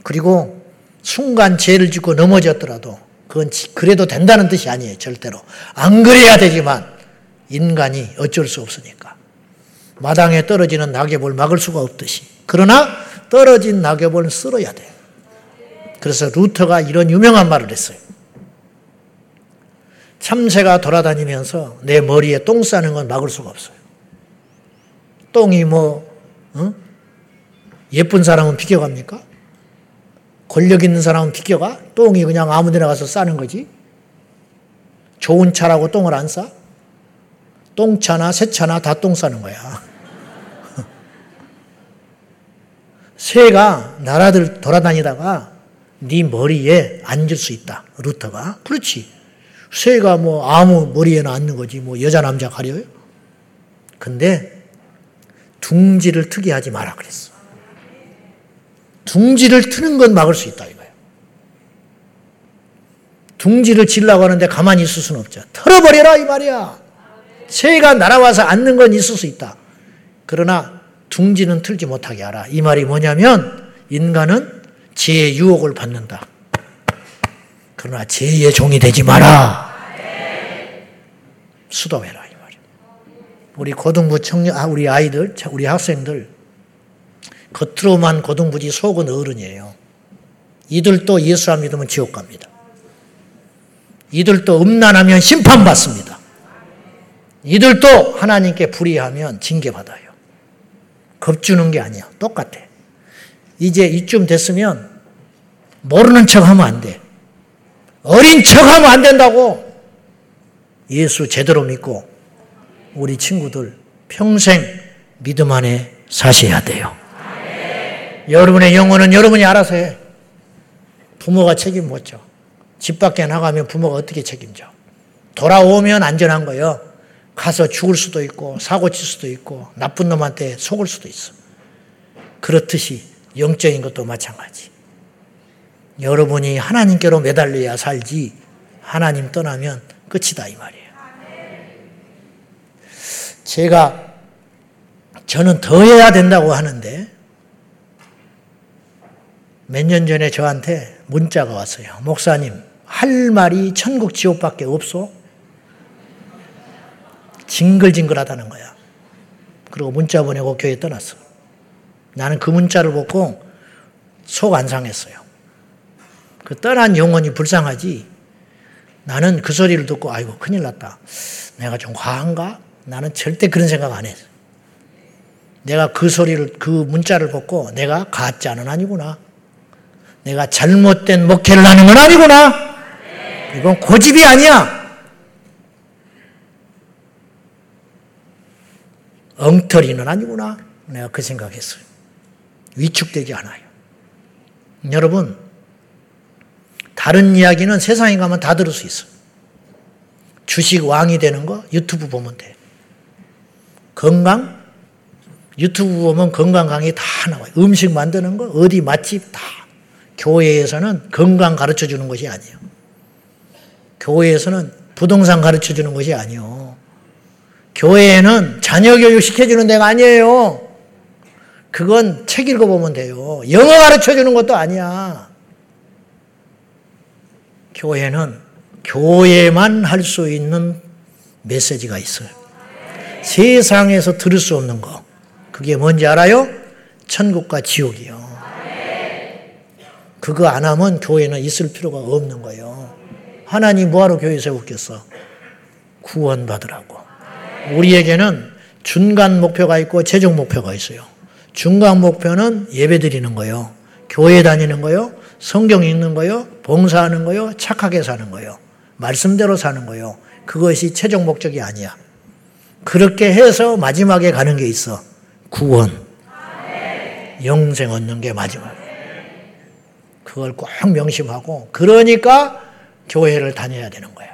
그리고 순간 죄를 짓고 넘어졌더라도 그건 그래도 된다는 뜻이 아니에요. 절대로. 안 그래야 되지만 인간이 어쩔 수 없으니까. 마당에 떨어지는 낙엽을 막을 수가 없듯이. 그러나 떨어진 낙엽을 쓸어야 돼. 그래서 루터가 이런 유명한 말을 했어요. 참새가 돌아다니면서 내 머리에 똥 싸는 건 막을 수가 없어요. 똥이 뭐, 어? 예쁜 사람은 비껴갑니까? 권력 있는 사람은 비껴가? 똥이 그냥 아무 데나 가서 싸는 거지? 좋은 차라고 똥을 안 싸? 똥차나 새차나 다 똥 싸는 거야. *laughs* 새가 나라들 돌아다니다가 네 머리에 앉을 수 있다. 루터가. 그렇지. 새가 뭐 아무 머리에나 앉는 거지. 뭐 여자 남자 가려요? 근데 둥지를 트게 하지 마라 그랬어. 둥지를 트는 건 막을 수 있다 이거예요. 둥지를 질라고 하는데 가만히 있을 수는 없죠. 털어버려라 이 말이야. 새가 날아와서 앉는 건 있을 수 있다. 그러나 둥지는 틀지 못하게 하라. 이 말이 뭐냐면 인간은 죄의 유혹을 받는다. 그러나 죄의 종이 되지 마라. 수도해라. 우리 고등부 청년, 아, 우리 아이들, 우리 학생들 겉으로만 고등부지 속은 어른이에요. 이들도 예수 안 믿으면 지옥 갑니다. 이들도 음란하면 심판받습니다. 이들도 하나님께 불의하면 징계받아요. 겁주는 게 아니야. 똑같아. 이제 이쯤 됐으면 모르는 척 하면 안 돼. 어린 척 하면 안 된다고. 예수 제대로 믿고 우리 친구들 평생 믿음 안에 사셔야 돼요. 여러분의 영혼은 여러분이 알아서 해. 부모가 책임 못 져. 집 밖에 나가면 부모가 어떻게 책임져? 돌아오면 안전한 거예요. 가서 죽을 수도 있고, 사고 칠 수도 있고, 나쁜 놈한테 속을 수도 있어. 그렇듯이 영적인 것도 마찬가지. 여러분이 하나님께로 매달려야 살지, 하나님 떠나면 끝이다, 이 말이에요. 제가, 저는 더 해야 된다고 하는데, 몇 년 전에 저한테 문자가 왔어요. 목사님, 할 말이 천국 지옥밖에 없어? 징글징글하다는 거야. 그리고 문자 보내고 교회 떠났어. 나는 그 문자를 보고 속 안 상했어요. 그 떠난 영혼이 불쌍하지. 나는 그 소리를 듣고 아이고 큰일 났다. 내가 좀 과한가? 나는 절대 그런 생각 안 했어. 내가 그 소리를 그 문자를 보고 내가 가짜는 아니구나. 내가 잘못된 목회를 하는 건 아니구나. 이건 고집이 아니야. 엉터리는 아니구나. 내가 그 생각했어요. 위축되지 않아요. 여러분, 다른 이야기는 세상에 가면 다 들을 수 있어. 주식 왕이 되는 거 유튜브 보면 돼. 건강? 유튜브 보면 건강 강의 다 나와요. 음식 만드는 거, 어디 맛집 다. 교회에서는 건강 가르쳐 주는 것이 아니에요. 교회에서는 부동산 가르쳐 주는 것이 아니에요. 교회에는 자녀 교육 시켜주는 데가 아니에요. 그건 책 읽어보면 돼요. 영어 가르쳐 주는 것도 아니야. 교회는 교회만 할 수 있는 메시지가 있어요. 세상에서 들을 수 없는 거. 그게 뭔지 알아요? 천국과 지옥이요. 그거 안 하면 교회는 있을 필요가 없는 거예요. 하나님 뭐하러 교회 세웠겠어? 구원받으라고. 우리에게는 중간 목표가 있고 최종 목표가 있어요. 중간 목표는 예배 드리는 거요. 교회 다니는 거요. 성경 읽는 거요. 봉사하는 거요. 착하게 사는 거요. 말씀대로 사는 거요. 그것이 최종 목적이 아니야. 그렇게 해서 마지막에 가는 게 있어. 구원. 영생 얻는 게 마지막. 그걸 꼭 명심하고 그러니까 교회를 다녀야 되는 거야.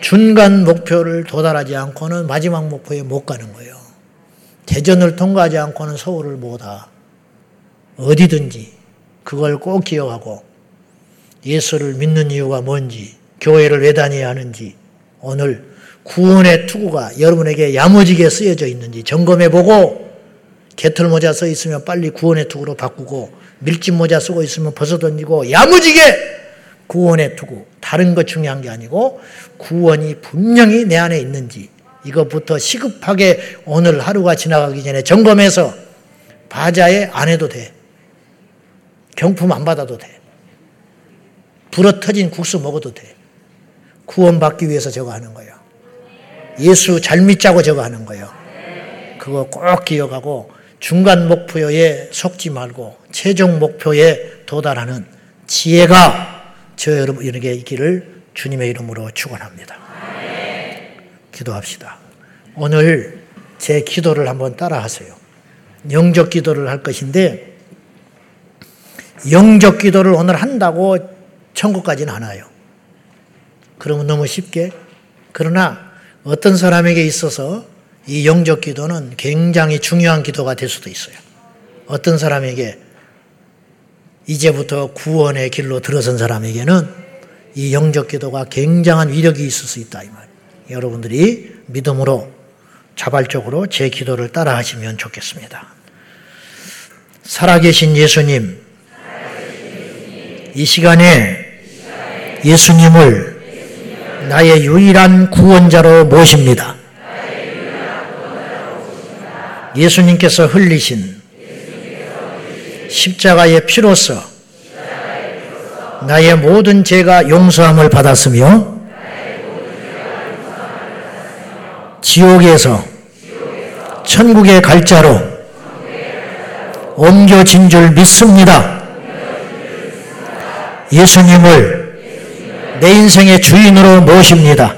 중간 목표를 도달하지 않고는 마지막 목표에 못 가는 거예요. 대전을 통과하지 않고는 서울을 못 와. 어디든지 그걸 꼭 기억하고 예수를 믿는 이유가 뭔지, 교회를 왜 다녀야 하는지, 오늘 구원의 투구가 여러분에게 야무지게 쓰여져 있는지 점검해 보고 개털 모자 써 있으면 빨리 구원의 투구로 바꾸고 밀짚 모자 쓰고 있으면 벗어 던지고 야무지게 구원의 투구. 다른 것 중요한 게 아니고 구원이 분명히 내 안에 있는지 이것부터 시급하게 오늘 하루가 지나가기 전에 점검해서 바자에 안 해도 돼. 경품 안 받아도 돼. 불어 터진 국수 먹어도 돼. 구원받기 위해서 저거 하는 거예요. 예수 잘 믿자고 저거 하는 거예요. 그거 꼭 기억하고 중간 목표에 속지 말고 최종 목표에 도달하는 지혜가 저 여러분에게 있기를 주님의 이름으로 축원합니다. 기도합시다. 오늘 제 기도를 한번 따라하세요. 영적 기도를 할 것인데 영적 기도를 오늘 한다고 천국까지는 안 와요. 그러면 너무 쉽게. 그러나 어떤 사람에게 있어서 이 영적 기도는 굉장히 중요한 기도가 될 수도 있어요. 어떤 사람에게 이제부터 구원의 길로 들어선 사람에게는 이 영적 기도가 굉장한 위력이 있을 수 있다 이 말. 여러분들이 믿음으로 자발적으로 제 기도를 따라 하시면 좋겠습니다. 살아계신 예수님, 이 시간에 예수님을 나의 유일한 구원자로 모십니다. 예수님께서 흘리신 십자가의 피로서 나의 모든 죄가 용서함을 받았으며 지옥에서 천국의 갈자로 옮겨진 줄 믿습니다. 예수님을 내 인생의 주인으로 모십니다.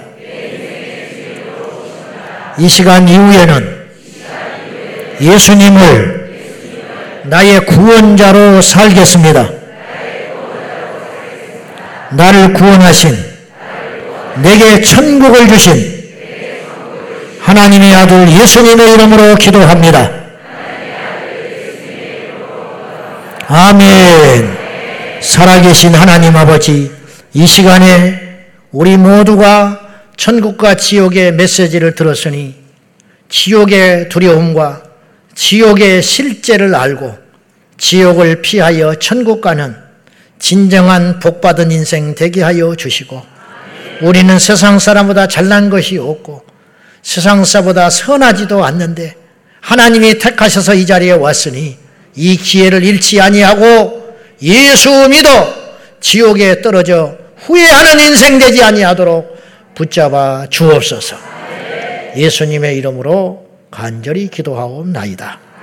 이 시간 이후에는 예수님을 나의 구원자로 살겠습니다. 나를 구원하신 내게 천국을 주신 하나님의 아들 예수님의 이름으로 기도합니다. 아멘. 살아계신 하나님 아버지, 이 시간에 우리 모두가 천국과 지옥의 메시지를 들었으니 지옥의 두려움과 지옥의 실제를 알고 지옥을 피하여 천국 가는 진정한 복받은 인생 되게 하여 주시고 우리는 세상 사람보다 잘난 것이 없고 세상 사보다 선하지도 않는데 하나님이 택하셔서 이 자리에 왔으니 이 기회를 잃지 아니하고 예수 믿어 지옥에 떨어져 후회하는 인생 되지 아니하도록 붙잡아 주옵소서. 예수님의 이름으로 간절히 기도하옵나이다.